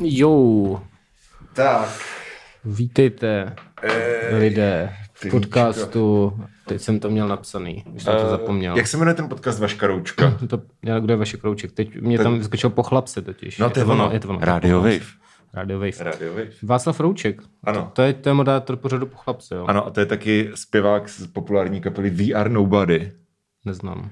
Jo, Tak. vítejte Eh, lidé v podcastu. Teď jsem to měl napsaný, už jsem to eh, zapomněl. Jak se jmenuje ten podcast Vaška Roučka? To, já, kdo je vaše krouček? Teď mě Ten- tam vyskočil po chlapce totiž. No to je ono. Je to ono. Radio Wave. Radio Wave. Radio Wave. Václav Rouček. Ano. To je, to je moderátor pořadu po chlapce, jo? Ano, a to je taky zpěvák z populární kapely We Are Nobody. Neznám.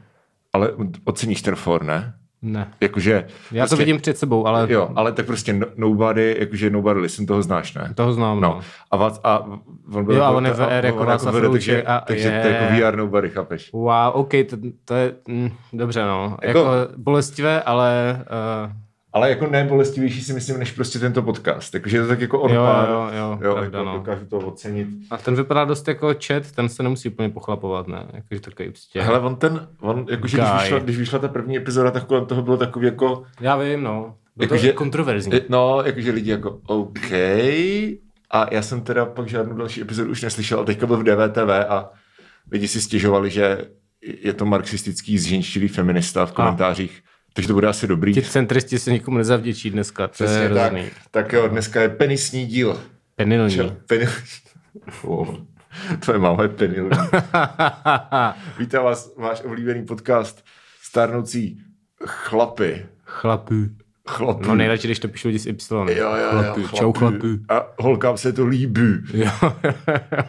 Ale oceníš ten for, ne? Ne. Jakože... Já to vidím před sebou, ale Jo, ale tak prostě no, Nobody, jakože Nobody Listen, toho znáš, ne? toho znám. No. No. A, Vác, a on byl Jo, jako- on je VR jako on Václav vede, takže, a takže je- to je jako Are Nobody, chápeš? Wow, OK, to, to je, mm, dobře no. Jako, Jako- jako bolestivé, ale uh, Ale jako nebolestivější si myslím, než prostě tento podcast. Takže je to tak jako on Jo, pár. jo, jo, jo pravda, jako no. dokážu to ocenit. A ten vypadá dost jako chat, ten se nemusí úplně pochlapovat, ne? Jakože takový prostě. Hele, on ten, on, jakože když vyšla, když vyšla ta první epizoda, tak kolem toho bylo takový jako, Já vím, no. Bylo to Jakože- kontroverzní. no, jakože lidi jako OK. A já jsem teda pak žádnou další epizodu už neslyšel, ale teďka byl v DVTV a lidi si stěžovali, že je to marxistický zženštilý feminista v komentářích. Takže to bude asi dobrý. Ti centristi se nikomu nezavděčí dneska, to Přesně je tak. Tak jo, dneska je penisní díl. Penilní. Čau, Penil... wow. Tvoje máma je penil. Vítám vás, váš oblíbený podcast Stárnoucí chlapy. Chlapů. Chlapy. No nejradši, když to píšu lidi s Y. Jo, jo, jo, chlapů. Čau chlapů. A holkám se to líbí. Jo.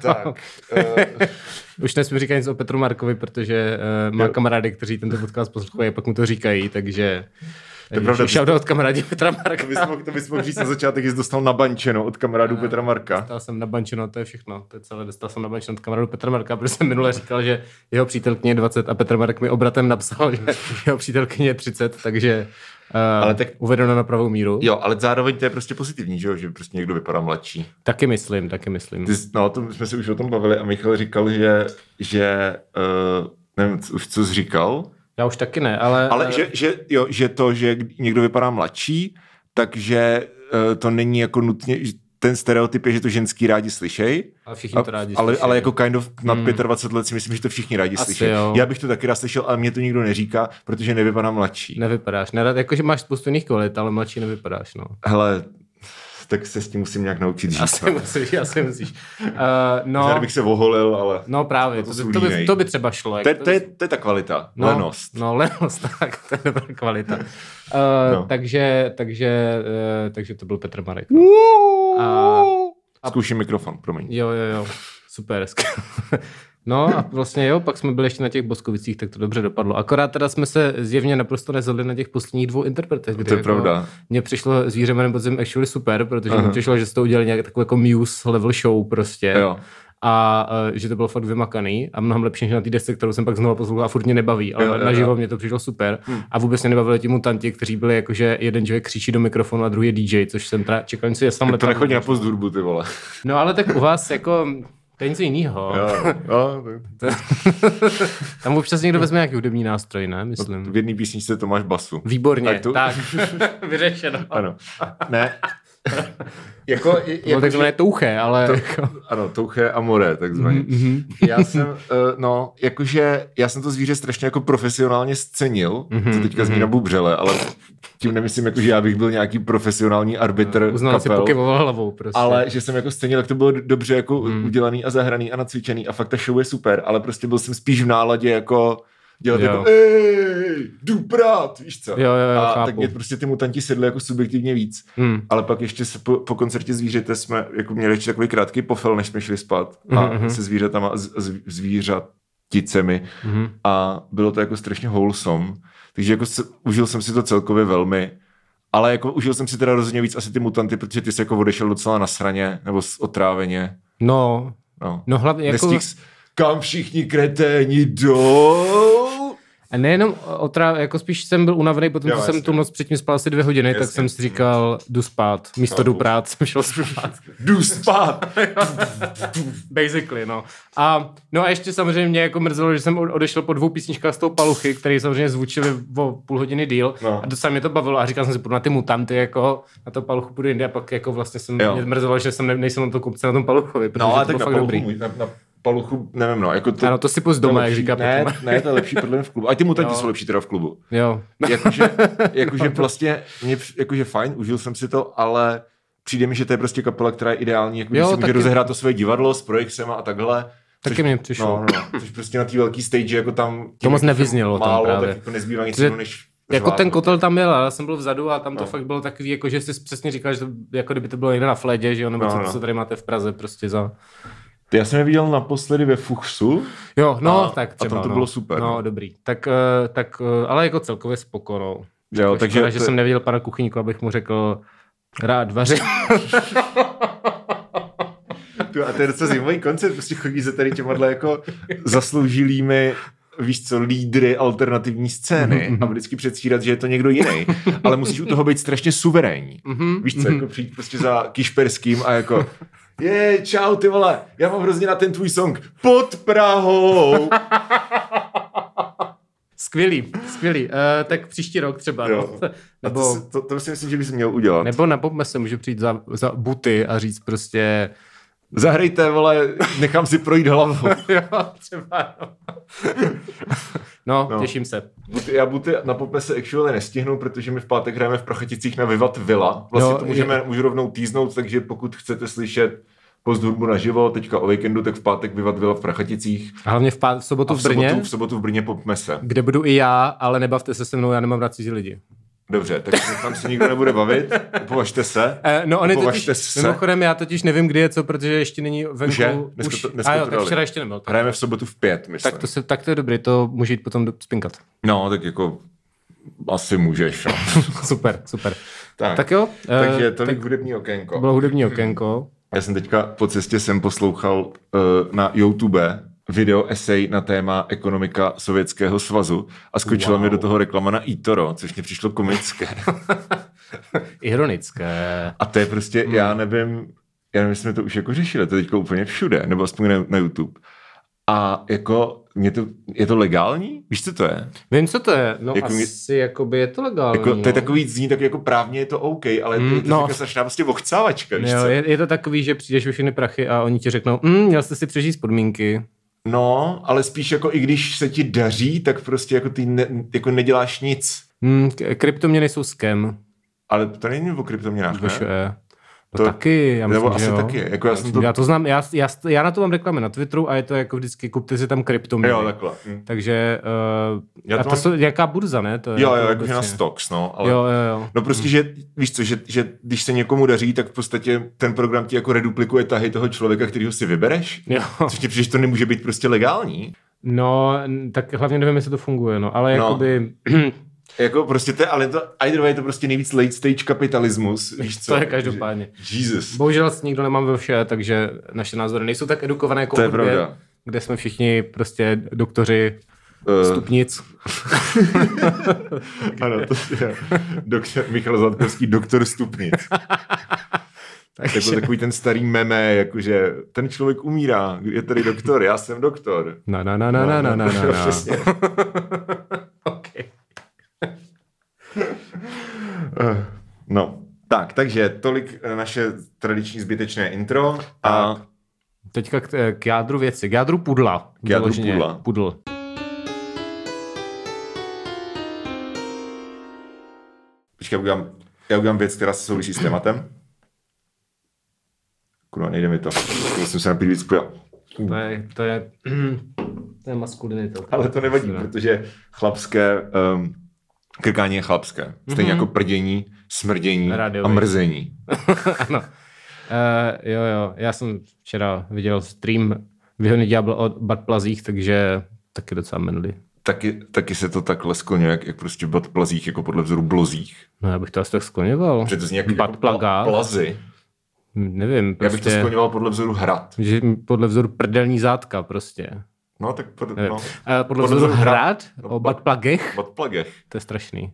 Tak. Uh, Už nesmím říkat nic o Petru Markovi, protože uh, má Jo. kamarády, kteří tento podcast poslouchají a pak mu to říkají, takže... To je pravda, Shout out kamarádi Petra Marka. to bys mohl, to bys mohl říct na začátek, že jsi dostal nabančeno od kamarádů Petra Marka. Dostal jsem nabančeno, to je všechno. To je celé. Dostal jsem nabančeno od kamarádu Petra Marka, protože jsem minule říkal, že jeho přítelkyně je 20 a Petr Marek mi obratem napsal, že jeho přítelkyně je 30, takže uh, Ale tak- uvedeno na pravou míru. Jo, ale zároveň to je prostě pozitivní, že, jo? že prostě někdo vypadá mladší. Taky myslím, taky myslím. Ty, no, to jsme se už o tom bavili a Michal říkal, že, že uh, nevím, co- už co jsi říkal, Já už taky ne, ale... ale že, že, jo, že to, že někdo vypadá mladší, takže uh, to není jako nutně, ten stereotyp je, že to ženský rádi slyšej, ale všichni to rádi ale, slyší. ale jako kind of nad 25 let si myslím, že to všichni rádi jo. Já bych to taky rád slyšel, ale mě to nikdo neříká, protože nevypadám mladší. Nevypadáš. Nerad, jakože máš spoustu jiných kvalit, ale mladší nevypadáš, no. Hele, tak se s tím musím nějak naučit žít. Asi musíš, asi musíš. Uh, No. no, bych se oholil, ale no právě, to to, to, by, to by třeba šlo. to, je, to, je, to je ta kvalita, No, lenost. No, lenost, tak, to je dobrá kvalita. Uh, No. no. Takže, takže, uh, takže to byl Petr Marek. No. A, Zkouším mikrofon, promiň. jo, jo, jo, super. No a vlastně jo, pak jsme byli ještě na těch Boskovicích, tak to dobře dopadlo. Akorát teda jsme se zjevně naprosto nezhodli na těch posledních dvou interpretech. To je jako pravda. Mně přišlo zvíře jménem podzim actually super, protože mi přišlo, že jste to udělali nějak takovou jako Muse level show prostě. Jo. A uh, že to bylo fakt vymakaný a mnohem lepší než na té desce, kterou jsem pak znovu poslouchal a furt mě nebaví, ale Jo, jo, naživo jo. mě to přišlo super. Hmm. A vůbec mě nebavili ti mutanti, kteří byli jakože jeden člověk křičí do mikrofonu a druhý je DJ, což jsem teda čekal něco jasně Tak to nechodí na post hudbu, ty vole. No ale tak u vás jako to je něco jiného. Jo, jo, to- Tam občas někdo vezme nějaký hudební nástroj, ne? Myslím. v jedné písničce to máš basu. Výborně, Tak to- tak. vyřešeno. Ano. Ne. jako, je- No, tak to je touché, ale... jako- Ano, touché amore, takzvaně. Mhm. Já jsem, uh, no, jakože, já jsem to zvíře strašně jako profesionálně scenil, Mhm, co teďka zní na bubřele, ale tím nemyslím, jako, že já bych byl nějaký profesionální arbitr Uznal si kapel. pokyvoval hlavou prostě. Ale že jsem jako scenil, jak to bylo dobře jako Hmm. udělaný a zahraný a nacvičený a fakt ta show je super, ale prostě byl jsem spíš v náladě jako dělat Jo. jako ej, jdu prát, víš co? Jo, jo, jo, a chápu. tak mě prostě ty mutanti sedli jako subjektivně víc. Hmm. Ale pak ještě se po, po koncertě zvířete jsme jako měli ještě takový krátký pofel, než jsme šli spát a Mhm, se zvířatama, z, z, zvířaticemi Mhm. a bylo to jako strašně wholesome. Takže jako se, užil jsem si to celkově velmi. Ale jako užil jsem si teda rozhodně víc asi ty mutanty, protože ty jsi jako odešel docela na sraně, nebo otráveně. No, No. no hlavně jako... Nestihl kam všichni kreténi jdou? A nejenom otra, jako spíš jsem byl unavený, potom Jo, co jsem tu noc předtím spal asi dvě hodiny, tak Jasně. jsem si říkal, jdu spát. Místo jdu prát, jsem šel spát. Jdu spát. Basically, no. A, no a ještě samozřejmě mě jako mrzelo, že jsem odešel po dvou písničkách z toho paluchy, které samozřejmě zvučily o půl hodiny díl. No. A docela mě to bavilo a říkal jsem si, půjdu na ty mutanty, jako na to paluchu půjdu jinde a pak jako vlastně jsem Jo. mě mrzelo, že jsem ne, nejsem na to kupce na tom paluchovi, protože No, ale to tak bylo na fakt paluchu, dobrý. na, na paluchu, nevím no, jako to... Ano, to si pust doma, jak říká Ne, ne, to je lepší podle mě v klubu. A ty mutanti Jo. jsou lepší teda v klubu. Jo. Jakože, jakože vlastně, mě, jakože fajn, užil jsem si to, ale přijde mi, že to je prostě kapela, která je ideální, jako Jo, si může rozehrát to své divadlo s projekcema a takhle. Taky mně přišlo. No, no, no, což prostě na té velké stage, jako tam... tím, To moc nevyznělo tam málo, právě. tak jako nezbývá nic jiného, než Jako řvát. ten kotel tam byl, ale já jsem byl vzadu a tam to No. fakt bylo takový, jako že jsi přesně říkal, že to, jako kdyby to bylo někde na fledě, že jo, nebo No, co, no. co tady máte v Praze prostě za... Já jsem je viděl naposledy ve Fuchsu. Jo, no, A- tak a třeba, tam to no. bylo super, No, dobrý. Tak, eh, tak, eh, ale jako celkově spoko, no. Jo, Škoda, takže že to- jsem neviděl pana kuchyníku, abych mu řekl rád vařím. Tu- A to je docela zajímavý koncept, prostě chodí se tady těmahle jako zasloužilými víš co, lídry alternativní scény a vždycky předstírat, že je to někdo jiný. Ale musíš u toho být strašně suverénní. Mhm, Víš co, jako přijít prostě za Kišperským a jako je, čau ty vole, já mám hrozně na ten tvůj song pod Prahou. Skvělý, skvělý. Uh, tak příští rok třeba. Jo. No. A Nebo, to, si- to, to, si myslím, že bys měl udělat. nebo na se můžu přijít za, za buty a říct prostě Zahrajte, vole, nechám si projít hlavou. jo, třeba. No. no, No. těším se. Buty, já buty na pope se actually nestihnu, protože my v pátek hrajeme v Prachaticích na Vivat Villa. Vlastně Jo, to můžeme, můžu rovnou týznout, takže pokud chcete slyšet post hudbu naživo, teďka o víkendu, tak v pátek Vivat Villa v Prachaticích. A hlavně v, pát, v sobotu v v Brně, sobotu, v sobotu v Brně popme se. kde budu i já, ale nebavte se se mnou, já nemám rád cizí lidi. Dobře, tak tam se nikdo nebude bavit, považte se. Eh, no, on je Považte totiž, se. mimochodem, já totiž nevím, kdy je co, protože ještě není venku. Už je, dneska to- dneska a jo, to tak včera ještě nebyl. Tak, Hrajeme v sobotu v pět, myslím. tak, to se, tak to je dobrý, to může jít potom spinkat. No, tak jako asi můžeš. No. super, super. tak. Tak jo, eh, Takže tolik tak hudební to okénko. bylo hudební okénko. Já jsem teďka po cestě jsem poslouchal uh, na YouTube video esej na téma ekonomika Sovětského svazu a skočila Wow. mi do toho reklama na eToro, což mě přišlo komické. Ironické. A to je prostě, hmm. já nevím, já nevím, jsme to už jako řešili, to je teďka úplně všude, nebo aspoň na, na YouTube. A jako, mě to, je to legální? Víš, co to je? Vím, co to je. No Jako mě- asi jakoby je to legální. Jako, to je no. takový, zní tak jako právně je to OK, ale Mm, to, to no. no. je strašná prostě vochcávačka, víš Jo, co? je, je, to takový, že přijdeš všechny prachy a oni ti řeknou, mm, měl jste si přežít podmínky. No, ale spíš jako i když se ti daří, tak prostě jako ty ne, jako neděláš nic. Mm, k- kryptoměny jsou scam. Ale to není o kryptoměnách, ne? No To- taky, já myslím, nebo asi jo. taky, jako já jsem to- já to znám, já, já, já, na to mám reklamy na Twitteru a je to jako vždycky, kupte si tam kryptoměny. Jo, takhle. Hm. Takže, uh, Já a to to mám- jsou, jaká burza, ne? To je Jo, jo, jako jakože na stocks, no. Ale... Jo, jo, jo. No prostě, že víš co, že, že když se někomu daří, tak v podstatě ten program ti jako reduplikuje tahy toho člověka, kterýho si vybereš. Jo. Což ti přijde, že to nemůže být prostě legální. No, tak hlavně nevím, jestli to funguje, no, ale No. jakoby, Jako prostě to, ale to, either way, to prostě nejvíc late stage kapitalismus, víš co? To je každopádně. Jesus. Bohužel nikdo nemáme vše, takže naše názory nejsou tak edukované jako to je odbě, pravda. kde jsme všichni prostě doktoři Uh, stupnic. ano, to je doktor, Michal Zlatkovský, doktor stupnic. Takže... Tak byl takový ten starý meme, jakože ten člověk umírá, je tady doktor, já jsem doktor. Na na na na na na na na. na. No, přesně. Okay. No, tak, takže tolik eh, naše tradiční zbytečné intro a Tak. Teďka k, k jádru věci, k jádru pudla. K jádru vyloženě. pudla. Pudl. počkej, já udělám, já udělám věc, která se souvisí s tématem. Kurva, nejde mi to. Musím se napít víc piva. To je, to je, to je maskulinita. Ale to nevadí, protože chlapské, um, krkání je chlapské. Stejně Mhm. jako prdění, smrdění Rádiový. a mrzení. ano. Uh, jo, jo, já jsem včera viděl stream Vyhoný ďábel o Batplazích, takže taky docela minulý. Taky, taky se to takhle skloňuje, jak, jak prostě v plazích, jako podle vzoru blozích. No já bych to asi tak skloňoval. Protože to zní jak, jako plazy. Nevím, Já prostě. bych to skloňoval podle vzoru hrad. že podle vzoru prdelní zátka prostě. No, tak pod, no, Uh, podle, Podle vzoru vzoru hrad. hrad No, o bat- Batplagech, Buttplugech. to je strašný.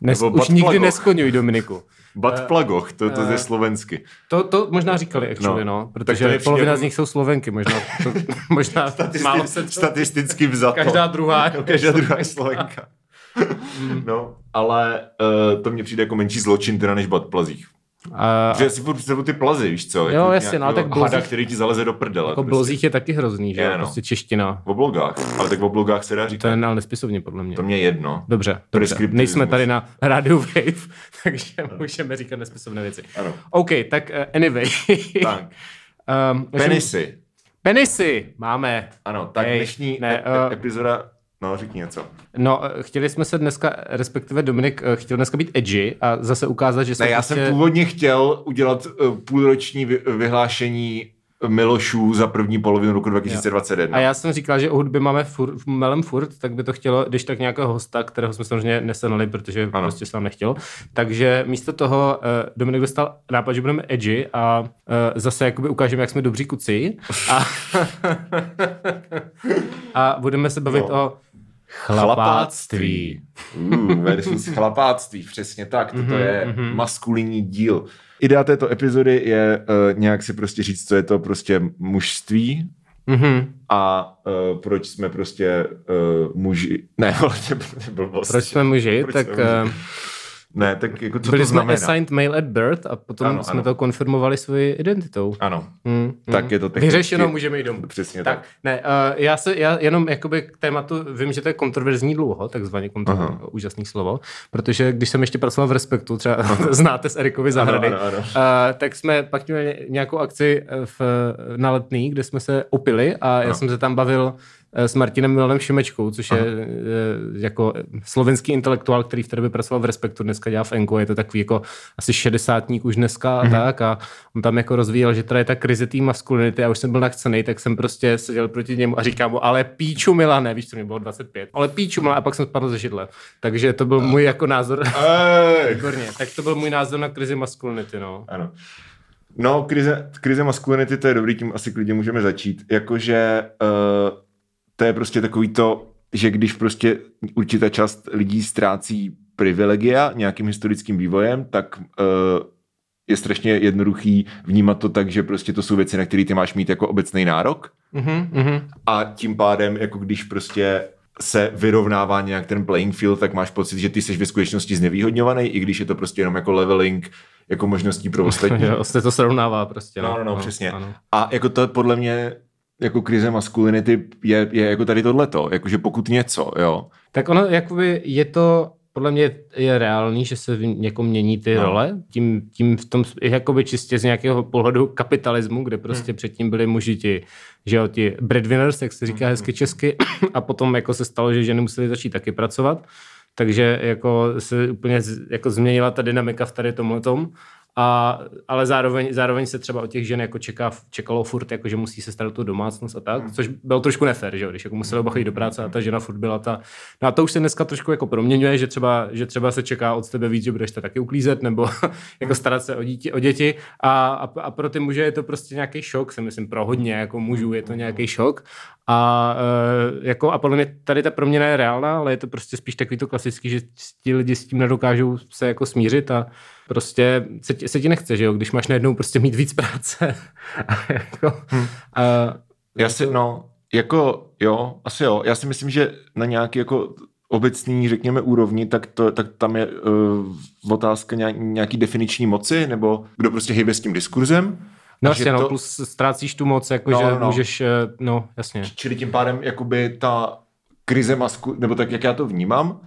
Nes, Nebo už nikdy neskloňuj, Dominiku. Buttplagoch, to, to eh, je slovensky. To, to možná říkali, actually, No. no, Tak to protože přijde polovina jako- z nich jsou Slovenky, možná, to, možná málo se to, Statisticky vzato. každá druhá. No, každá druhá je Slovenka. no, ale uh, to mně přijde jako menší zločin teda než Batplazích. A, Že si furt ty plazy, víš co? Jo, jasně, no, tak blozích- hada, který ti zaleze do prdele. jako prostě. blozích je taky hrozný, že Je, no. prostě čeština. V oblogách, ale tak v oblogách se dá To říkat. je ale nespisovně, podle mě. To mě je jedno. Dobře, dobře. Nejsme tady na rádiu Wave, takže můžeme říkat nespisovné věci. Ano. OK, tak uh, anyway. Tak, um, penisy. Penisy máme. Ano, tak Hej, dnešní ne, e- eh, epizoda, no řekni něco. No, eh, chtěli jsme se dneska, respektive Dominik eh, chtěl dneska být edgy a zase ukázat, že Ne, já prostě... jsem původně chtěl udělat uh, půlroční vy- vyhlášení Milošů za první polovinu roku 2021. A já jsem říkal, že o hudbě máme fur, melem furt, tak by to chtělo, když tak nějakého hosta, kterého jsme samozřejmě nesenali, protože. Ano. prostě se nám nechtělo. Takže místo toho uh, Dominik dostal nápad, že budeme edgy a uh, zase jakoby ukážeme, jak jsme dobří kuci. A, a budeme se bavit No. o chlapáctví. Uh, versus chlapáctví, přesně tak. Toto Mhm, je maskulinní díl. Idea této epizody je uh, nějak si prostě říct, co je to prostě mužství Mhm. a uh, proč jsme prostě uh, muži. Ne, je blbost. Proč jsme muži? Proč tak jsme muži? uh, Ne, tak jako co byli to jsme znamená? assigned male at birth a potom Ano, jsme ano. to konfirmovali svoji identitou. Ano, Hmm, Tak hmm. je to technicky- Vyřešeno, můžeme jít domů. přesně Tak, tak. ne, uh, já se, já jenom jakoby k tématu, vím, že to je kontroverzní dlouho, takzvaně kontroverzní, Aha. úžasný slovo, protože když jsem ještě pracoval v Respektu, třeba znáte z Erikovy zahrady, Ano, ano, ano. Uh, tak jsme pak měli nějakou akci eh, v, na letný, kde jsme se opili a já Ano. jsem se tam bavil eh, s Martinem Milanem Šimečkou, což je eh, jako slovenský intelektuál, který v té době pracoval v Respektu, dneska dělá v Enko, je to takový jako asi šedesátník už dneska a Mhm. tak a on tam jako rozvíjel, že teda je ta krize té maskulinity a už jsem byl nachcený, tak jsem prostě seděl proti němu a říkám mu, ale píču Milane, víš, co mi bylo 25, ale píču Milane a pak jsem spadl ze židle. Takže to byl můj jako názor. Výborně, tak to byl můj názor na krizi maskulinity, no. Ano. No, krize, krize maskulinity, to je dobrý, tím asi klidně můžeme začít. Jakože uh, to je prostě takový to, že když prostě určitá část lidí ztrácí privilegia nějakým historickým vývojem, tak uh, je strašně jednoduchý vnímat to tak, že prostě to jsou věci, na které ty máš mít jako obecný nárok Mhm, mhm. a tím pádem, jako když prostě se vyrovnává nějak ten playing field, tak máš pocit, že ty jsi ve skutečnosti znevýhodňovaný, i když je to prostě jenom jako leveling, jako možností pro ostatní. Jo, se to srovnává prostě. No, no, no, přesně. Ano. A jako to podle mě jako krize maskulinity je, je jako tady tohleto, jakože pokud něco, jo. Tak ono, jakoby je to, podle mě je reálný, že se v někom mění ty No. role, tím, tím v tom, jakoby čistě z nějakého pohledu kapitalismu, kde prostě hmm. předtím byli muži ti, že jo, ti breadwinners, jak se říká Hmm. hezky česky, a potom jako se stalo, že ženy musely začít taky pracovat, takže jako se úplně z- jako změnila ta dynamika v tady tomhletom. A, ale zároveň, zároveň se třeba od těch žen jako čeká, čekalo furt, jako, že musí se starat o tu domácnost a tak, což bylo trošku nefér, že jo, když jako museli oba chodit do práce a ta žena furt byla ta. No a to už se dneska trošku jako proměňuje, že třeba, že třeba se čeká od tebe víc, že budeš to taky uklízet nebo jako starat se o, dítě, o děti a, a, a, pro ty muže je to prostě nějaký šok, si myslím, pro hodně jako mužů je to nějaký šok a, e, jako, a podle mě tady ta proměna je reálná, ale je to prostě spíš takový to klasický, že ti lidi s tím nedokážou se jako smířit a prostě se ti, se ti nechce, že jo, když máš najednou prostě mít víc práce. a jako, a, Já si, no, jako, jo, asi jo. Já si myslím, že na nějaký jako obecný, řekněme, úrovni, tak, to, tak tam je uh, otázka nějak, nějaký definiční moci, nebo kdo prostě hejbe s tím diskurzem. no jasně, no, to- plus ztrácíš tu moc, jako No, že no, no. můžeš, eh, no jasně. Čili tím pádem jakoby ta krize masku, nebo tak, jak já to vnímám,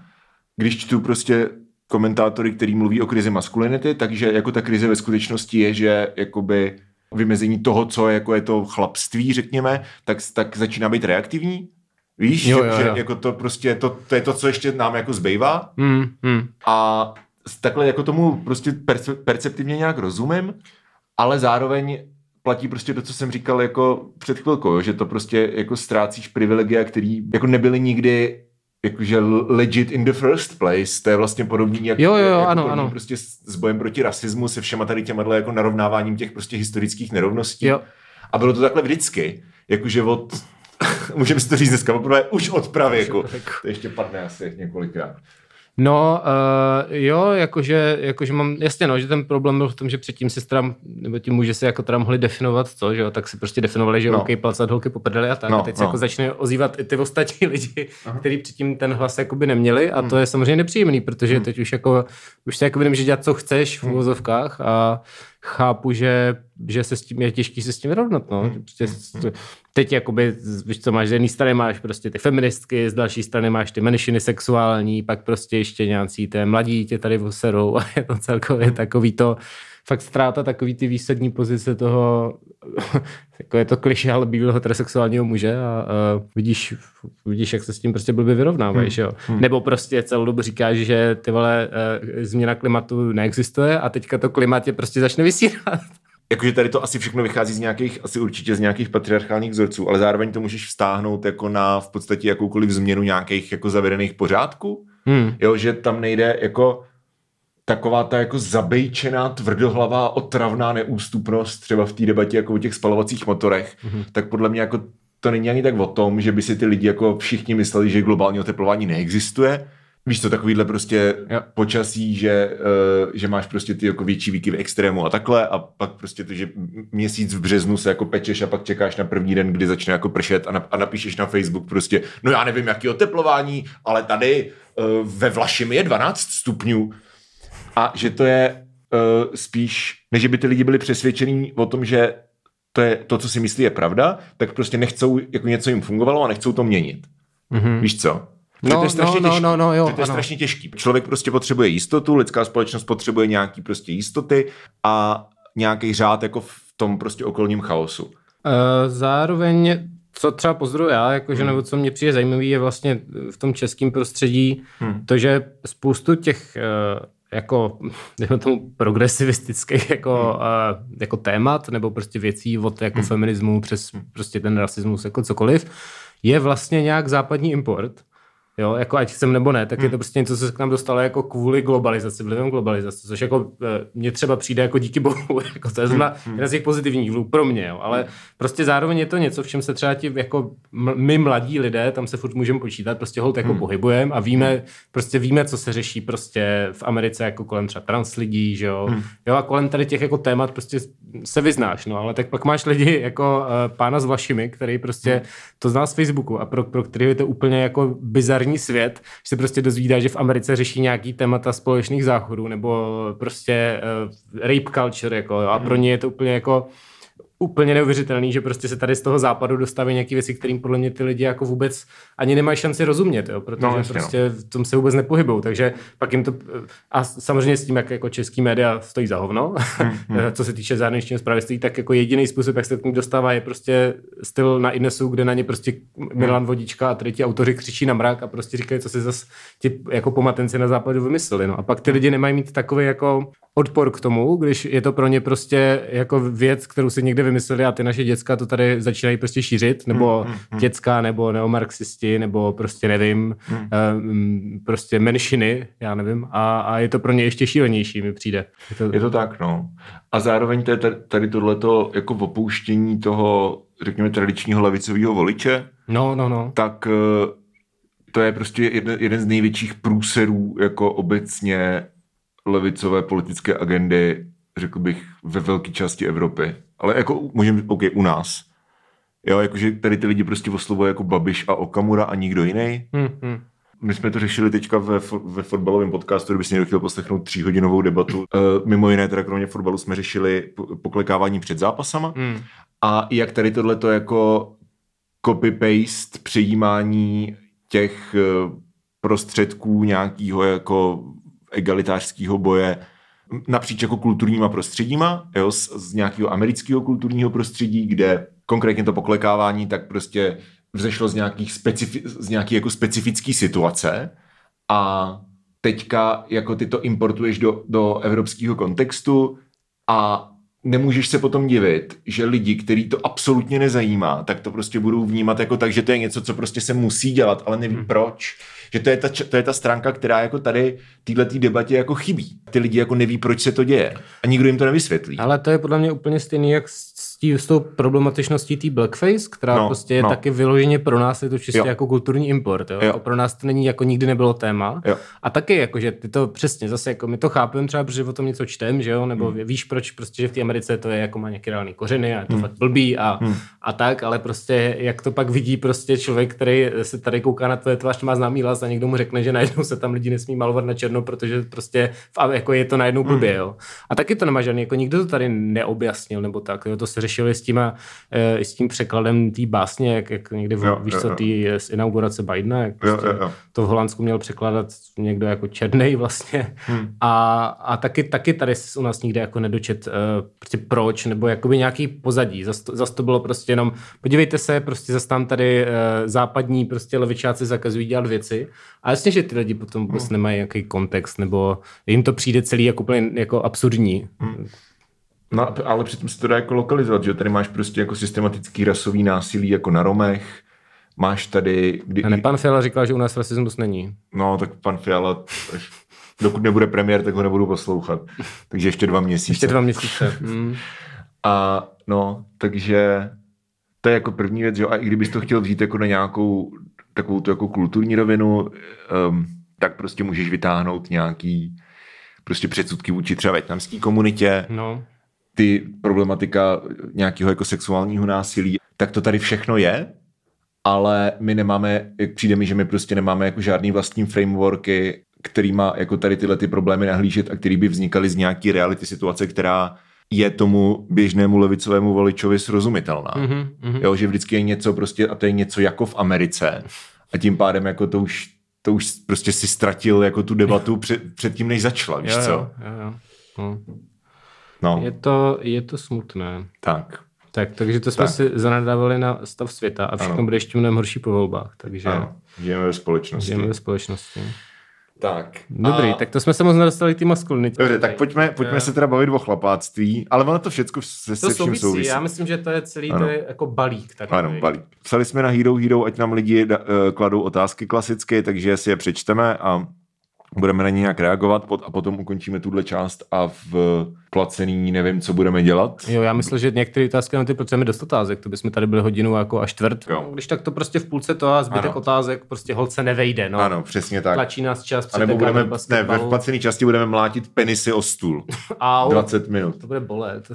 když čtu prostě komentátory, který mluví o krizi maskulinity, takže jako ta krize ve skutečnosti je, že jakoby vymezení toho, co je, jako je to chlapství, řekněme, tak, tak začíná být reaktivní. Víš, Jo, že, jo, že jo. jako to prostě, to, to je to, co ještě nám jako zbývá Hmm, hmm. a takhle jako tomu prostě perce- perceptivně nějak rozumím, ale zároveň platí prostě to, co jsem říkal jako před chvilkou, jo, že to prostě jako ztrácíš privilegia, který jako nebyly nikdy jakože legit in the first place. To je vlastně podobný jak, Jo, jo, jako ano, podobný ano. prostě s, s bojem proti rasismu, se všema tady těma jako narovnáváním těch prostě historických nerovností. Jo. A bylo to takhle vždycky. Jakože od, můžeme si to říct dneska, poprvé už od pravěku. To ještě padne asi několikrát. No, uh, jo, jakože, jakože mám, jasně no, že ten problém byl v tom, že předtím si teda, nebo ti muži si jako teda mohli definovat co, že jo, tak si prostě definovali, že no. OK, palcat holky poprdeli a tak, no, a teď no. se jako začne ozývat i ty ostatní lidi, kteří předtím ten hlas jakoby neměli a hmm. to je samozřejmě nepříjemný, protože hmm. teď už jako, už se jako můžeš dělat, co chceš v úvozovkách hmm. a chápu, že, že se s tím je těžký se s tím vyrovnat. No. Hmm. Prostě, teď jakoby, víš co máš, z jedné strany máš prostě ty feministky, z další strany máš ty menšiny sexuální, pak prostě ještě nějací té mladí tě tady voserou a je to celkově takový to, fakt ztráta takový ty výsadní pozice toho, jako je to kliše, ale bílého heterosexuálního muže a, a vidíš, vidíš, jak se s tím prostě blbě vyrovnávají, hmm. jo. Hmm. Nebo prostě celou dobu říkáš, že ty vole e, změna klimatu neexistuje a teďka to klimat je prostě začne vysírat. Jakože tady to asi všechno vychází z nějakých, asi určitě z nějakých patriarchálních vzorců, ale zároveň to můžeš vztáhnout jako na v podstatě jakoukoliv změnu nějakých jako zavedených pořádků. Hmm. Jo, že tam nejde jako taková ta jako zabejčená, tvrdohlavá, otravná neústupnost třeba v té debatě jako o těch spalovacích motorech, mm-hmm. tak podle mě jako to není ani tak o tom, že by si ty lidi jako všichni mysleli, že globální oteplování neexistuje. Víš to, takovýhle prostě jo. počasí, že, uh, že máš prostě ty jako větší výkyvy extrému a takhle a pak prostě to, že měsíc v březnu se jako pečeš a pak čekáš na první den, kdy začne jako pršet a, na, a napíšeš na Facebook prostě, no já nevím, jaký oteplování, ale tady uh, ve Vlašimi je 12 stupňů a že to je uh, spíš, než by ty lidi byli přesvědčení o tom, že to, je, to, co si myslí, je pravda, tak prostě nechcou, jako něco jim fungovalo a nechcou to měnit. Mm-hmm. Víš co? No, to je no, strašně no, těžký. no, no, jo, to je strašně těžký. Člověk prostě potřebuje jistotu, lidská společnost potřebuje nějaký prostě jistoty a nějaký řád jako v tom prostě okolním chaosu. Uh, zároveň co třeba pozoruju já, jakože, hmm. nebo co mě přijde zajímavý, je vlastně v tom českém prostředí hmm. to, že spoustu těch uh, jako, dejme tomu, progresivistických jako, hmm. jako témat, nebo prostě věcí od jako hmm. feminismu přes prostě ten rasismus, jako cokoliv, je vlastně nějak západní import. Jo, jako ať chcem nebo ne, tak hmm. je to prostě něco, co se k nám dostalo jako kvůli globalizaci, vlivem globalizace, což jako eh, mně třeba přijde jako díky bohu, jako to je zrovna hmm. jeden z těch pozitivních vlů pro mě, jo, ale hmm. prostě zároveň je to něco, v čem se třeba ti jako my mladí lidé, tam se furt můžeme počítat, prostě hold jako hmm. pohybujeme a víme, hmm. prostě víme, co se řeší prostě v Americe jako kolem třeba trans lidí, že jo, hmm. jo a kolem tady těch jako témat prostě se vyznáš, no, ale tak pak máš lidi jako uh, pána s vašimi, který prostě hmm. to zná z Facebooku a pro, pro který je to úplně jako bizarní bizarní svět, že se prostě dozvídá, že v Americe řeší nějaký témata společných záchodů nebo prostě uh, rape culture, jako, a pro ně je to úplně jako úplně neuvěřitelný, že prostě se tady z toho západu dostaví nějaké věci, kterým podle mě ty lidi jako vůbec ani nemají šanci rozumět, jo, protože no, prostě no. v tom se vůbec nepohybou, takže pak jim to, a samozřejmě s tím, jak jako český média stojí za hovno, hmm, hmm. co se týče zahraničního zpravodajství, tak jako jediný způsob, jak se k ní dostává, je prostě styl na Inesu, kde na ně prostě Milan Vodička a třetí autoři křičí na mrak a prostě říkají, co si zase ti jako pomatenci na západu vymysleli, no a pak ty lidi nemají mít takový jako odpor k tomu, když je to pro ně prostě jako věc, kterou si někde vymysleli a ty naše děcka to tady začínají prostě šířit, nebo mm, mm, děcka, nebo neomarxisti, nebo prostě nevím, mm. um, prostě menšiny, já nevím, a, a je to pro ně ještě šílenější, mi přijde. Je to, je to tak, no. A zároveň to je tady tohleto jako opouštění toho, řekněme, tradičního levicového voliče, no, no, no. tak eh, to je prostě jeden, jeden z největších průserů jako obecně levicové politické agendy, řekl bych, ve velké části Evropy. Ale jako můžeme, OK, u nás. Jo, jakože tady ty lidi prostě oslovuje jako Babiš a Okamura a nikdo jiný. Hmm, hmm. My jsme to řešili teďka ve, ve fotbalovém podcastu, kdyby si někdo chtěl poslechnout tříhodinovou debatu. Uh, mimo jiné, teda kromě fotbalu jsme řešili poklekávání před zápasama. Hmm. A jak tady tohleto jako copy-paste přejímání těch uh, prostředků nějakého jako egalitářského boje napříč jako kulturníma prostředíma, jo, z, z nějakého amerického kulturního prostředí, kde konkrétně to poklekávání tak prostě vzešlo z, nějakých specifi- z nějaký jako specifický situace a teďka jako ty to importuješ do, do evropského kontextu a nemůžeš se potom divit, že lidi, který to absolutně nezajímá, tak to prostě budou vnímat jako tak, že to je něco, co prostě se musí dělat, ale neví hmm. proč že to je ta, to je ta stránka, která jako tady této debatě jako chybí. Ty lidi jako neví, proč se to děje a nikdo jim to nevysvětlí. Ale to je podle mě úplně stejný, jak s tí, s tou problematičností té blackface, která No, prostě je no. taky vyloženě pro nás je to čistě Jo. jako kulturní import. Jo? Jo. Jo. Pro nás to není jako nikdy nebylo téma. Jo. A taky jako, že ty to přesně zase jako my to chápeme třeba, protože o tom něco čtem, že jo, nebo hmm. víš proč prostě, že v té Americe to je jako má nějaké reální kořeny a je to hmm. fakt blbý a, hmm. a tak, ale prostě jak to pak vidí prostě člověk, který se tady kouká na tvoje tvář, má známý hlas a někdo mu řekne, že najednou se tam lidi nesmí malovat na černo, protože prostě v, jako je to najednou blbě, jo. A taky to nemá žádný, jako nikdo to tady neobjasnil nebo tak, jo. To se řešili s tím, a, e, s tím překladem té básně, jak, jak někdy, v, Jo, víš jo, co, tý, z inaugurace Bidena, jak Jo, prostě jo, jo. to v Holandsku měl překládat někdo jako černej vlastně. Hmm. A, a taky, taky tady u nás nikde jako nedočet uh, prostě proč, nebo jakoby nějaký pozadí. Zas to, zas to bylo prostě jenom, podívejte se, prostě zas tam tady uh, západní prostě levičáci zakazují dělat věci. A jasně, že ty lidi potom Hmm. nemají nějaký kontext, nebo jim to přijde celý jako úplně jako absurdní. Hmm. No, ale přitom se to dá jako lokalizovat, že tady máš prostě jako systematický rasový násilí jako na Romech, máš tady... Kdy, A ne, pan Fiala říkal, že u nás rasismus není. No, tak pan Fiala, až- dokud nebude premiér, tak ho nebudu poslouchat. Takže ještě dva měsíce. Ještě dva měsíce. Mm. A no, takže to je jako první věc, že jo? A i kdybys to chtěl vzít jako na nějakou takovou tu jako kulturní rovinu, um, tak prostě můžeš vytáhnout nějaký prostě předsudky vůči třeba větnamské komunitě, No. Ty problematika nějakého jako sexuálního násilí, tak to tady všechno je, ale my nemáme, jak přijde mi, že my prostě nemáme jako žádný vlastní frameworky, kterýma jako tady tyhle ty problémy nahlížet a který by vznikaly z nějaký reality situace, která je tomu běžnému levicovému voličovi srozumitelná. Mhm, mhm. Jo, že vždycky je něco prostě a to je něco jako v Americe a tím pádem jako to už, to už prostě si ztratil jako tu debatu před, před tím, než začala, víš Jo, co? jo, jo, jo. No. No, Je to, je to smutné. tak. Tak, takže to jsme Tak. si zanadávali na stav světa a všechno Ano. bude ještě mnohem horší po volbách, takže Ano, žijeme ve společnosti. žijeme ve společnosti. Tak. Dobrý, a... tak to jsme se moc nedostali té maskulinitě. Dobře, tak pojďme, pojďme se teda bavit o chlapáctví, ale ono to všechno se, se to vším souvisí. souvisí. Já myslím, že to je celý Ano. to je jako balík. Takový. Ano, balík. Psali jsme na Hero Hero, ať nám lidi uh, kladou otázky klasicky, takže si je přečteme a budeme na ně nějak reagovat pot, a potom ukončíme tuhle část a v placený nevím, co budeme dělat. Jo, já myslím, že některé otázky na ty potřebujeme dost otázek, to bychom tady byli hodinu jako a čtvrt. Jo. Když tak to prostě v půlce to a zbytek Ano. otázek prostě holce nevejde. No. Ano, přesně tak. Tlačí nás čas, A nebo budeme, ne, ve vplacený části budeme mlátit penisy o stůl. Au, 20 minut. to bude bolet.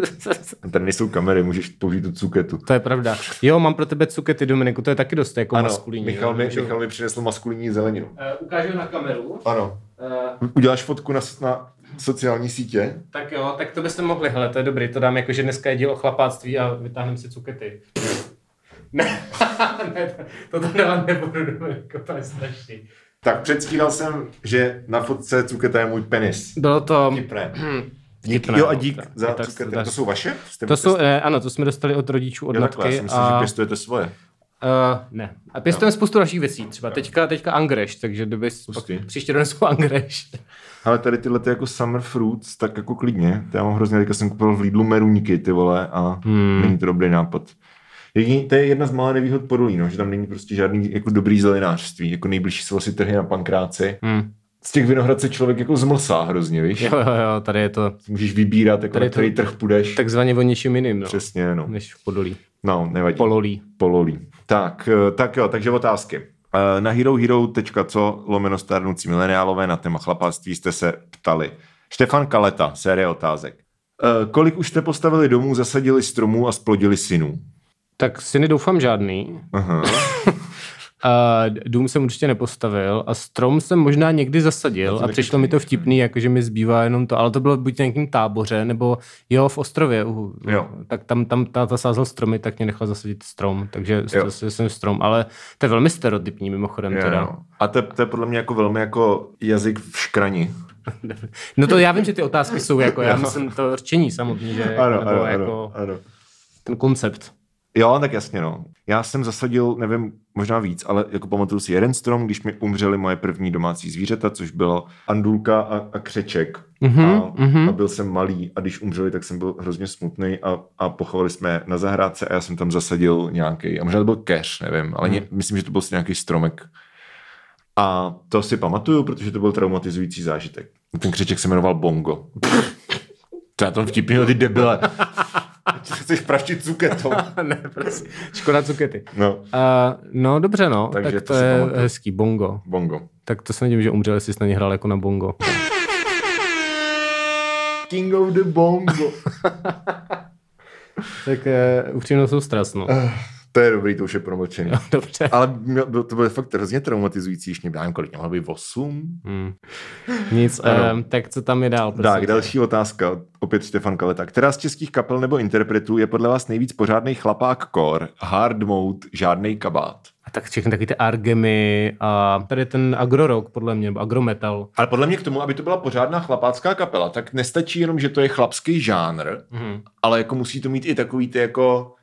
Tady nejsou kamery, můžeš použít tu cuketu. to je pravda. Jo, mám pro tebe cukety, Dominiku, to je taky dost jako Ano, maskulinní. Michal jo. mi, Michal mi přinesl maskulinní zeleninu. Eh, ukážu na kameru. Ano. Eh, Uděláš fotku na, na sociální sítě? tak jo, tak to byste mohli, hele, to je dobrý, to dám jako, že dneska je díl o chlapáctví a vytáhneme si cukety. ne, ne, to, to dělat nebudu, Dominiku, to je strašný. Tak předstíral jsem, že na fotce cuketa je můj penis. Bylo to... Vtipné. Dík, Vtipné, jo a dík tak- za tak- cukety. tak- To jsou vaše? Jste To jsou, eh, ano, to jsme dostali od rodičů, od jo, takhle, já matky. si myslím, a, že pěstujete svoje. Uh, ne. A pěstujeme spoustu dalších věcí. Třeba teďka, teďka angreš, takže kdyby příště donesu angreš. Ale tady tyhle ty jako summer fruits, tak jako klidně. To já mám hrozně, teďka jsem koupil v Lidlu meruňky, ty vole, a hmm. není to dobrý nápad. Jediný, to je jedna z malých nevýhod Podolí, no, že tam není prostě žádný jako dobrý zelenářství, jako nejbližší jsou asi trhy na Pankráci. Hmm. Z těch vinohrad se člověk jako zmlsá hrozně, víš? Jo, jo, jo, tady je to Můžeš vybírat, jako Tady na který to- trh půjdeš. takzvaně o něčím jiným, no, Přesně, no. než v Podolí. No, nevadí. Pololí. Pololí. Tak, eh, tak jo, takže otázky. Eh, Na herohero.co lomeno stárnoucí mileniálové na téma chlapáctví jste se ptali. Štefan Kaleta, série otázek. Eh, Kolik už jste postavili domů, zasadili stromů a splodili synů? Tak syny doufám žádný. Aha. A dům jsem určitě nepostavil a strom jsem možná někdy zasadil a přišlo mi to vtipný, jakože mi zbývá jenom to, ale to bylo buď nějakým táboře, nebo jo, v Ostrově, uh, Jo. tak tam, tam táta sázel stromy, tak mě nechal zasadit strom, takže Jo. jsem strom, ale to je velmi stereotypní mimochodem Jo, teda. jo. A to, to je podle mě jako velmi jako jazyk v škrani. No to já vím, že ty otázky jsou jako, já myslím to rčení samotný, že Ano, nebo ano, jako ano. ten koncept. Jo, tak jasně, no. Já jsem zasadil, nevím, možná víc, ale jako pamatuju si jeden strom, když mi umřeli moje první domácí zvířata, což bylo andulka a, a křeček. Mhm, a, mhm. a byl jsem malý a když umřeli, tak jsem byl hrozně smutný a, a pochovali jsme na zahrádce a já jsem tam zasadil nějaký, a možná to byl keř, nevím, ale ně, myslím, že to byl nějaký stromek. A to si pamatuju, protože to byl traumatizující zážitek. Ten křeček se jmenoval Bongo. To já tam vtipný, ty debile. Chceš praštit cuketou. ne, prostě. Škoda cukety. No, Uh, no dobře, no. Takže tak to to, je pamatuju. hezký. Bongo. bongo. Tak to se nedivím, že umřel, jestli jsi na ně hrál jako na bongo. King of the bongo. tak uh, upřímnou soustrast, no. To je dobrý, to už je promlčený. Dobře. Ale měl- byl- to bylo fakt hrozně traumatizující, ještě nevím, kolik mělo být 8? Hmm. Nic, um, tak co tam je dál? prosím Tak, tě? další otázka, opět Štefan Kaleta. Která z českých kapel nebo interpretů je podle vás nejvíc pořádný chlapák core, hard mode, žádný kabát? A tak všechny taky ty argemy a tady ten agrorock, podle mě, nebo agrometal. Ale podle mě k tomu, aby to byla pořádná chlapácká kapela, tak nestačí jenom, že to je chlapský žánr, Mhm. ale jako musí to mít i takový ty jako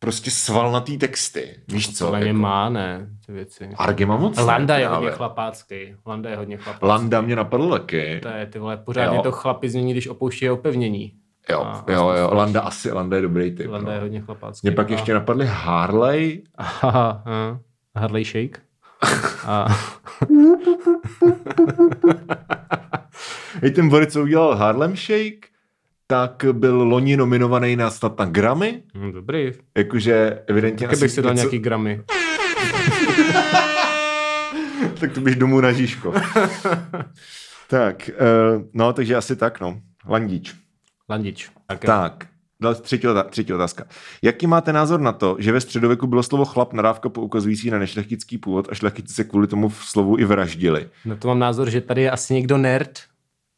prostě svalnatý texty. Víš co? Podle mě Jako... má, ne, ty věci. Argema moc ne, Landa je hodně chlapácký. Landa je hodně chlapácký. Landa mě napadl taky. To je ty vole, pořádně Jo. to chlapi změní, když opouští opevnění. Jo, A- jo, jo, Landa asi, Landa je dobrý typ. Landa no. je hodně chlapácký. Mě pak A- ještě napadly Harley, Aha, aha. Harley Shake. A Hej, ten Boris, co udělal Harlem Shake, tak byl loni nominovaný na snad na Grammy, hm, dobrý. jakože evidentně Taky bych si dal něco- nějaký gramy. tak to běž domů na Žižko. tak, uh, no, takže asi tak, no. Landíč. Landič. Tak. Tak, třetí, třetí otázka. Jaký máte názor na to, že ve středověku bylo slovo chlap nadávka poukazující na nešlechtický původ a šlechtici se kvůli tomu v slovu i vraždili? Na to mám názor, že tady je asi někdo nerd.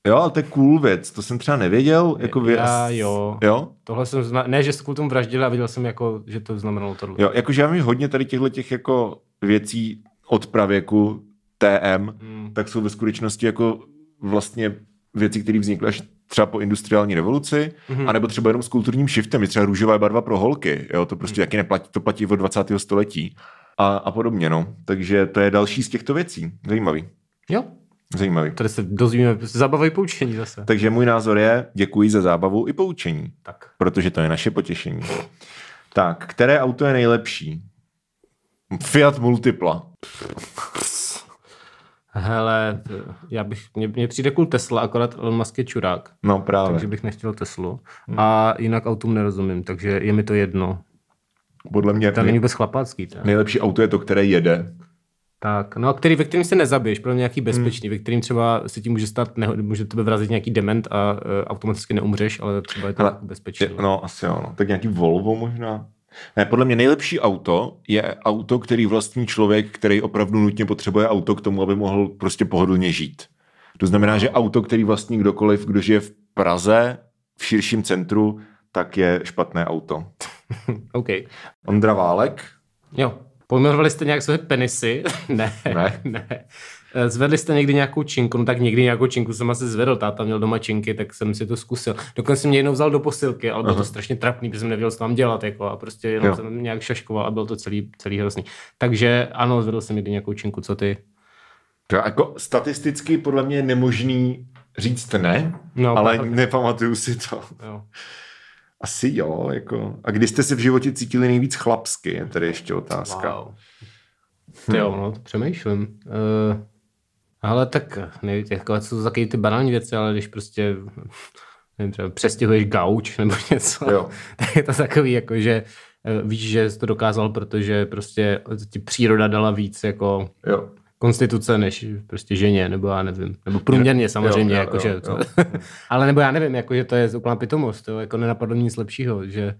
Jo, ale to je cool věc, to jsem třeba nevěděl. Jako vě... Já jo. Jo? Tohle jsem zna... Ne, že se kvůli tomu vraždili a viděl jsem, jako, že to znamenalo tohle. Jo, jakože já mám hodně tady těchto těch jako věcí od pravěku TM, Hmm. tak jsou ve skutečnosti jako vlastně věci, které vznikly až třeba po industriální revoluci, mm-hmm. anebo třeba jenom s kulturním shiftem, je třeba růžová barva pro holky, jo, to prostě mm. taky neplatí, to platí od 20. století a, a podobně, no. Takže to je další z těchto věcí. Zajímavý. Jo, Zajímavý. tady se dozvíme zábavy poučení zase. Takže můj názor je, děkuji za zábavu i poučení, Tak. protože to je naše potěšení. Tak, které auto je nejlepší? Fiat Multipla. Hele, já bych, mně, mně přijde cool Tesla, akorát Elon Musk je čurák, No právě. takže bych nechtěl Teslu. A jinak autům nerozumím, takže je mi to jedno. Podle mě To není vůbec chlapácký. To. nejlepší auto je to, které jede. Tak, no a který, ve kterým se nezabiješ, pro mě nějaký bezpečný, ve kterým třeba se ti může stát, neho, může tebe vrazit nějaký dement a uh, automaticky neumřeš, ale třeba je to Hele, jako bezpečný. Je, no, asi jo. No. Tak nějaký Volvo možná. Ne, podle mě nejlepší auto je auto, který vlastní člověk, který opravdu nutně potřebuje auto k tomu, aby mohl prostě pohodlně žít. To znamená, že auto, který vlastní kdokoliv, kdo žije v Praze, v širším centru, tak je špatné auto. OK. Ondra Válek, Jo. Pojmenovali jste nějak své penisy? ne. Ne. ne. Eh, Zvedli jste někdy nějakou činku? No tak někdy nějakou činku jsem asi zvedl. Táta měl doma činky, tak jsem si to zkusil. Dokonce mě jednou vzal do posilky, ale bylo to strašně trapný, protože jsem nevěděl, co mám dělat. Jako, a prostě jenom Jo. jsem nějak šaškoval a byl to celý, celý hrozný. Takže ano, zvedl jsem někdy nějakou činku. Co ty? to jako statisticky podle mě je nemožný říct ne, No, ale tak. nepamatuju si to. Jo. Asi jo, jako. A kdy jste se v životě cítili nejvíc chlapsky, je tady ještě otázka. Wow. Ty jo, no, to přemýšlím. Uh, ale tak, nevím, jako, co jsou taky ty banální věci, ale když prostě nevím, třeba přestěhuješ gauč nebo něco, Jo. tak je to takový, jako, že eh, víš, že jsi to dokázal, protože prostě ti příroda dala víc jako Jo. Konstituce než prostě ženě, nebo já nevím. Nebo průměrně samozřejmě, jo, jako, jo, že, jo. to, ale nebo já nevím, jako, že to je úplná pitomost, to jako nenapadlo nic lepšího, že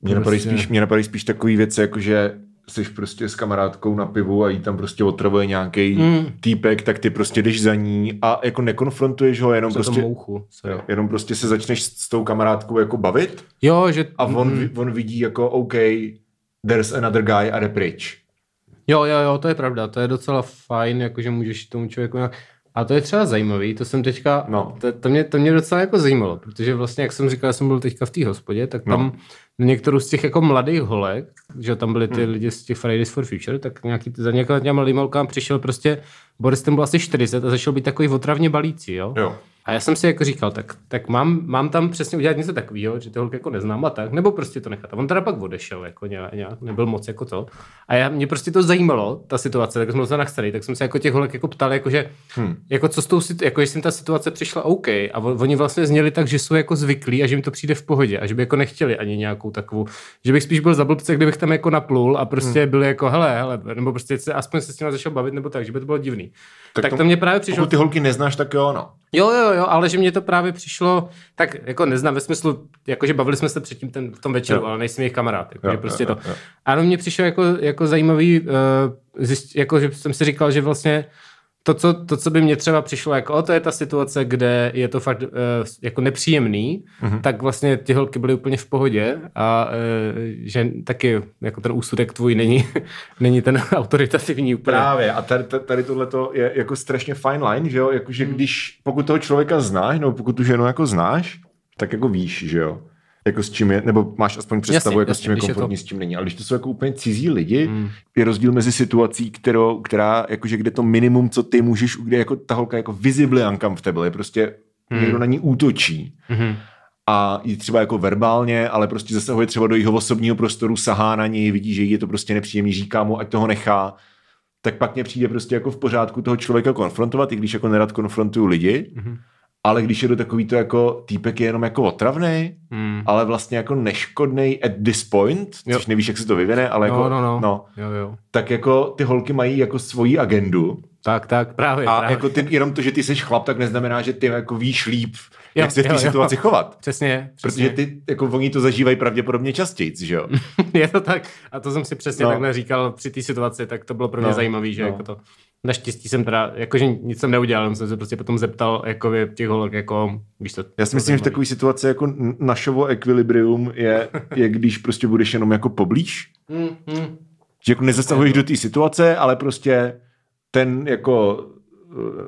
Mě napadají Prostě- spíš, mě napadají spíš takový věci, jako že jsi prostě s kamarádkou na pivu a jí tam prostě otravuje nějaký mm. týpek, tak ty prostě jdeš za ní a jako nekonfrontuješ ho, jenom prostě, mouchu. jo, jenom prostě se začneš s tou kamarádkou jako bavit Jo, že... a on, mm. on vidí jako OK, there's another guy a jde pryč. Jo, jo, jo, to je pravda, to je docela fajn, jakože můžeš tomu člověku nějak... A to je třeba zajímavý, to jsem teďka, No. to, to, mě, to mě docela jako zajímalo, protože vlastně, jak jsem říkal, jsem byl teďka v té hospodě, tak tam No. Některou z těch jako mladých holek, že tam byli ty Hmm. lidi z těch Fridays for Future, tak nějaký, za těma mladým holkám přišel prostě, Boris ten byl asi 40 a začal být takový otravně balící, jo? Jo. A já jsem si jako říkal, tak, tak mám, mám tam přesně udělat něco takového, že ty holky jako neznám a tak, nebo prostě to nechat. A on teda pak odešel, jako nějak, nějak nebyl moc jako to. A já, mě prostě to zajímalo, ta situace, tak jsem byl nachcený, tak jsem se jako těch holek jako ptal, jako, že, hmm. jako co s tou, jako jestli jim ta situace přišla OK. A oni vlastně zněli tak, že jsou jako zvyklí a že jim to přijde v pohodě a že by jako nechtěli ani nějakou takovou, že bych spíš byl za blbce, kdybych tam jako naplul a prostě hmm. byli jako, hele, hele, nebo prostě se, aspoň se s tím začal bavit, nebo tak, že by to bylo divný. Tak, tak to, to mě právě přišlo. Pokud ty holky neznáš, tak jo, no. Jo, jo, jo, ale že mě to právě přišlo, tak jako neznám ve smyslu, jakože bavili jsme se předtím ten, v tom večeru, jo. ale nejsem jejich kamarád, jako, jo, že prostě jo, to. Jo. Ano, mě přišlo jako, jako zajímavý, uh, zjist, jako, že jsem si říkal, že vlastně to co, to, co by mě třeba přišlo, jako o, to je ta situace, kde je to fakt uh, jako nepříjemný, mm-hmm. tak vlastně ty holky byly úplně v pohodě a uh, že taky jako ten úsudek tvůj není, není ten autoritativní úplně. Právě a tady, tady tohle je jako strašně fine line, že jo, jakože mm. když, pokud toho člověka znáš, nebo pokud tu ženu jako znáš, tak jako víš, že jo jako s čím je, nebo máš aspoň představu, jasně, jako jasně, s čím je komfortní, to... s čím není. Ale když to jsou jako úplně cizí lidi, hmm. je rozdíl mezi situací, kterou, která, jakože kde to minimum, co ty můžeš, kde jako ta holka jako visibly uncomfortable, je prostě hmm. někdo na ní útočí. Hmm. A je třeba jako verbálně, ale prostě zasahuje třeba do jeho osobního prostoru, sahá na něj, vidí, že je to prostě nepříjemný, říká mu, ať toho nechá tak pak mě přijde prostě jako v pořádku toho člověka konfrontovat, i když jako nerad konfrontuju lidi. Mm-hmm ale když je to takový to jako týpek je jenom jako otravný, hmm. ale vlastně jako neškodný at this point, jo. což nevíš, jak se to vyvine, ale no, jako, no, no. no jo, jo. tak jako ty holky mají jako svoji agendu. Tak, tak, právě. A právě. jako ty, jenom to, že ty jsi chlap, tak neznamená, že ty jako víš líp, jo, jak se v té situaci chovat. Přesně, přesně. Protože ty, jako oni to zažívají pravděpodobně častěji, že jo? je to tak. A to jsem si přesně no. takhle říkal při té situaci, tak to bylo pro mě no. zajímavé, že no. jako to Naštěstí jsem teda, jakože nic jsem neudělal, jsem se prostě potom zeptal jako těch holek, jako, víš to. Já si myslím, že takový situace jako našovo ekvilibrium je, je, když prostě budeš jenom jako poblíž. Mm, mm. Že jako nezasahuješ do té situace, ale prostě ten jako,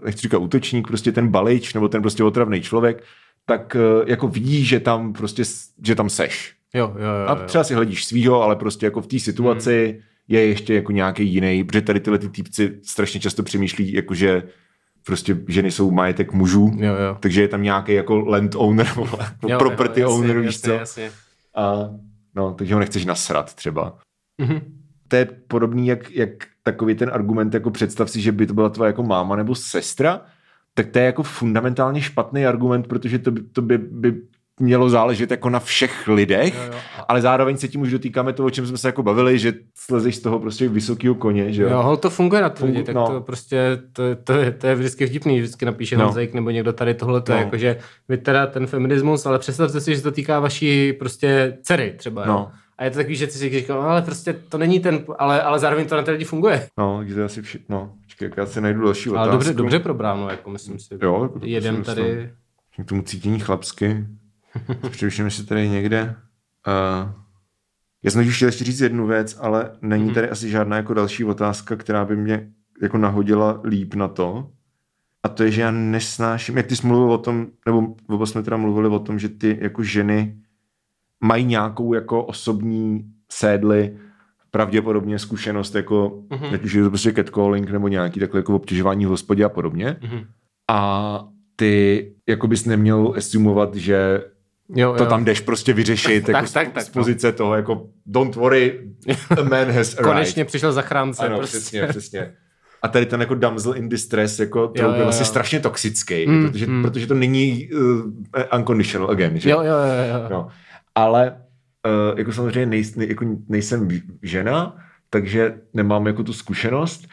nechci říkat útočník, prostě ten balič, nebo ten prostě otravný člověk, tak eh, jako vidí, že tam prostě, že tam seš. Jo, jo, jo, a třeba si hledíš svýho, ale prostě jako v té situaci mm je ještě jako nějaký jiný, protože tady tyhle ty týpci strašně často přemýšlí, jakože prostě ženy jsou majetek mužů, jo, jo. takže je tam nějaký jako land owner, jo, property jo, owner, víš co. Jasně. A, no, takže ho nechceš nasrat třeba. Mm-hmm. To je podobný, jak, jak takový ten argument, jako představ si, že by to byla tvoje jako máma nebo sestra, tak to je jako fundamentálně špatný argument, protože to by, to by, by mělo záležet jako na všech lidech, jo, jo. ale zároveň se tím už dotýkáme toho, o čem jsme se jako bavili, že slezeš z toho prostě vysokého koně, že jo? Jo, to funguje na ty lidi, tak no. to prostě, to, to, je, to je vždycky vtipný, vždycky napíše no. Hanzejk nebo někdo tady tohle, to no. je jako, že vy teda ten feminismus, ale představte si, že to týká vaší prostě dcery třeba, no. jo? A je to takový, že ty si říkal, no, ale prostě to není ten, ale, ale zároveň to na ty lidi funguje. No, takže to asi vši, no, počkej, já si najdu další otázku. Ale dobře, dobře probráno, jako myslím si. Jo, jeden tady. K tomu cítění chlapsky. Přemýšlím, jestli tady někde... Uh, já jsem chtěl ještě říct jednu věc, ale není mhm. tady asi žádná jako další otázka, která by mě jako nahodila líp na to. A to je, že já nesnáším, jak ty jsi mluvil o tom, nebo oba jsme teda mluvili o tom, že ty jako ženy mají nějakou jako osobní sédly, pravděpodobně zkušenost jako, uh-huh. ať už je to prostě catcalling nebo nějaký takhle jako obtěžování v hospodě a podobně. Uh-huh. A ty jako bys neměl estimovat, že Jo, to jo. tam jdeš prostě vyřešit jako tak, tak, tak, z pozice no. toho, jako don't worry, a man has arrived. Konečně přišel zachránce. Ano, prostě. přesně, přesně. A tady ten jako damsel in distress, jako to je vlastně strašně toxický, mm, protože, mm. protože to není uh, unconditional again, že? Jo, jo, jo. jo. No. Ale uh, jako samozřejmě nej, nej, jako nejsem žena, takže nemám jako tu zkušenost,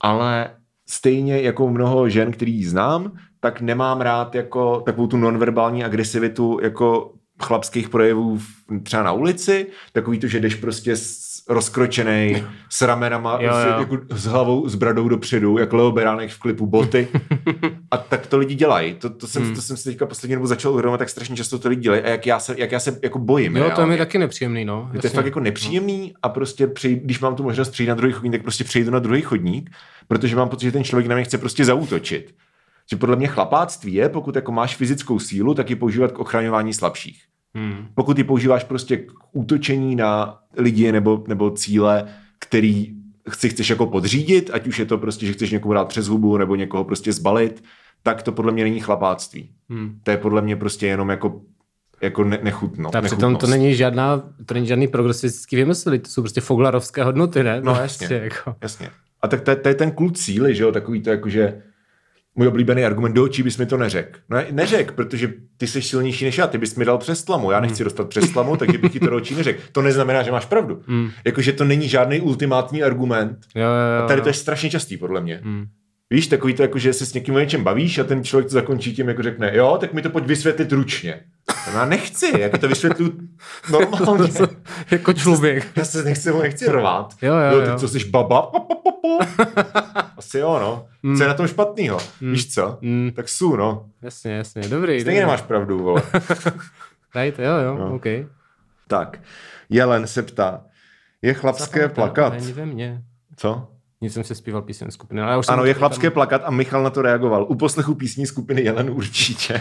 ale stejně jako mnoho žen, který znám, tak nemám rád jako takovou tu nonverbální agresivitu jako chlapských projevů třeba na ulici, takový to, že jdeš prostě rozkročený s ramenama, jo, jo. Jako s hlavou, s bradou dopředu, jak Leo Beránek v klipu boty. a tak to lidi dělají. To, to, jsem, hmm. to jsem si teďka poslední dobu začal uvědomovat, tak strašně často to lidi dělají a jak já se, jak já se jako bojím. Jo, reálně. to je mi taky nepříjemný, no. Je to je fakt jako nepříjemný a prostě přijít, když mám tu možnost přijít na druhý chodník, tak prostě přejdu na druhý chodník, protože mám pocit, že ten člověk na mě chce prostě zautočit. Že podle mě chlapáctví je, pokud jako máš fyzickou sílu, tak ji používat k ochraňování slabších. Hmm. Pokud ji používáš prostě k útočení na lidi nebo, nebo cíle, který si chceš jako podřídit, ať už je to prostě, že chceš někomu dát přes hubu nebo někoho prostě zbalit, tak to podle mě není chlapáctví. Hmm. To je podle mě prostě jenom jako, jako ne, nechutno. Tak přitom to není, žádná, to není žádný progresivistický vymysl, to jsou prostě foglarovské hodnoty, ne? No Prostě jasně, jako. jasně. A tak to, to je ten kult síly, že jo, takový to jako, že můj oblíbený argument, do očí bys mi to neřekl. No neřek, protože ty jsi silnější než já, ty bys mi dal přes tlamu, já nechci dostat přes tlamu, takže bych ti to do očí neřekl. To neznamená, že máš pravdu. Hmm. Jakože to není žádný ultimátní argument. Jo, jo, jo. A tady to je strašně častý, podle mě. Hmm. Víš, takový to, jako, že se s někým o něčem bavíš a ten člověk to zakončí tím, jako řekne, jo, tak mi to pojď vysvětlit ručně. Já nechci, jako to vysvětlu normálně. jako člověk. Já se nechci, nechci rvát. Jo, jo, jo, jo. ty co jsi baba? Pa, pa, pa, pa. Asi jo, no. Co je na tom špatnýho? Víš co? Mm. Tak jsou, no. Jasně, jasně, dobrý. Stejně nemáš pravdu, vole. Right, jo, jo, No. OK. tak, Jelen se ptá, je chlapské plakat? Není ve mně. Co? Nic jsem se zpíval píseň skupiny. Ale já už jsem Ano, je tam- chlapské plakat a Michal na to reagoval. U poslechu písní skupiny Jelen určitě.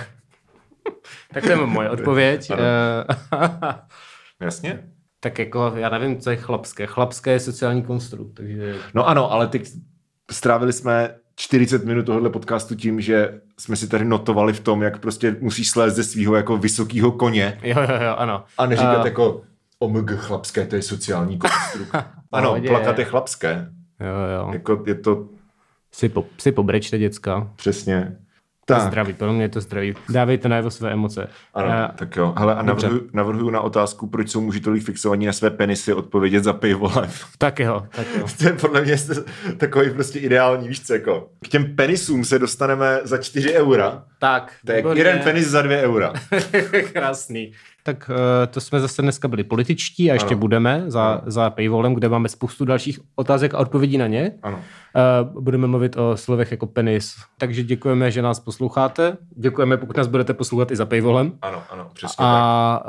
Tak to je moje odpověď. Eh, Jasně. tak jako, já nevím, co je chlapské. Chlapské je sociální konstrukt, takže... No ano, ale teď strávili jsme 40 minut tohohle podcastu tím, že jsme si tady notovali v tom, jak prostě musíš slézt ze svého jako vysokého koně Jo, jo, jo, ano. a neříkat Eh, jako omg chlapské, to je sociální konstrukt. ano, plakat je chlapské. Jo, jo. Jako je to Si, po, si pobrečte, děcka. přesně. Tak. Zdraví, pro mě je to zdraví. Dávejte najevo své emoce. ano, Eh, tak jo. Hele, a navrhuju, navrhuju na otázku, proč jsou muži tolik fixovaní na své penisy, odpovědět za paywallem. tak jo, tak jo. To je podle mě takový prostě ideální, víš co, jako. K těm penisům se dostaneme za 4 eura. Tak, To je jeden penis za 2 eura. Krásný. Tak uh, to jsme zase dneska byli političtí a ještě Ano. budeme za, Ano. za paywallem, kde máme spoustu dalších otázek a odpovědí na ně. Ano. Uh, budeme mluvit o slovech jako penis. Takže děkujeme, že nás posloucháte. Děkujeme, pokud nás budete poslouchat i za paywallem. Ano, ano, přesně tak. A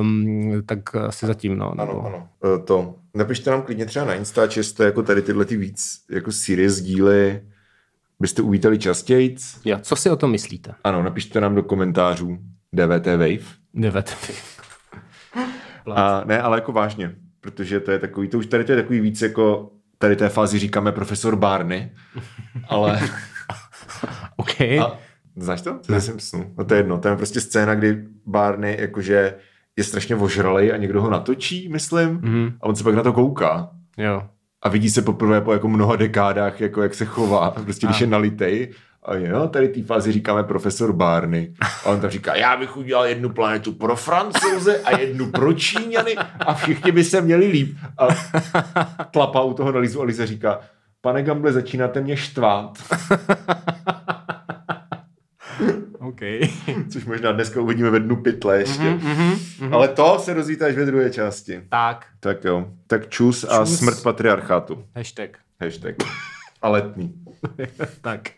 um, tak asi zatím, no. Ano, nebo- ano. E, To. Napište nám klidně třeba na Instač, jestli to jako tady tyhle ty víc jako serious díly byste uvítali častěji. Jo, co si o tom myslíte? Ano, napište nám do komentářů DVT Wave. Devet. A ne, ale jako vážně, protože to je takový, to už tady to je takový víc jako, tady té fázi říkáme profesor Barney, ale OK. a, znáš to? To jsem snu. No to je jedno, to je prostě scéna, kdy Barney jakože je strašně ožralej a někdo ho natočí, myslím, Mhm. a on se pak na to kouká. Jo. a vidí se poprvé po jako mnoha dekádách, jako jak se chová, prostě když A. je nalitej. A jo, tady té fázi říkáme profesor Barney. A on tam říká, já bych udělal jednu planetu pro Francouze a jednu pro Číňany a všichni by se měli líp. A tlapá u toho na Lizu a Liza říká, pane Gamble, začínáte mě štvát. OK. Což možná dneska uvidíme ve dnu pytle ještě. mm-hmm. Ale to se dozvíte až ve druhé části. Tak. Tak jo. Tak čus a Čus. smrt patriarchátu. Hashtag. Hashtag. A letný. tak.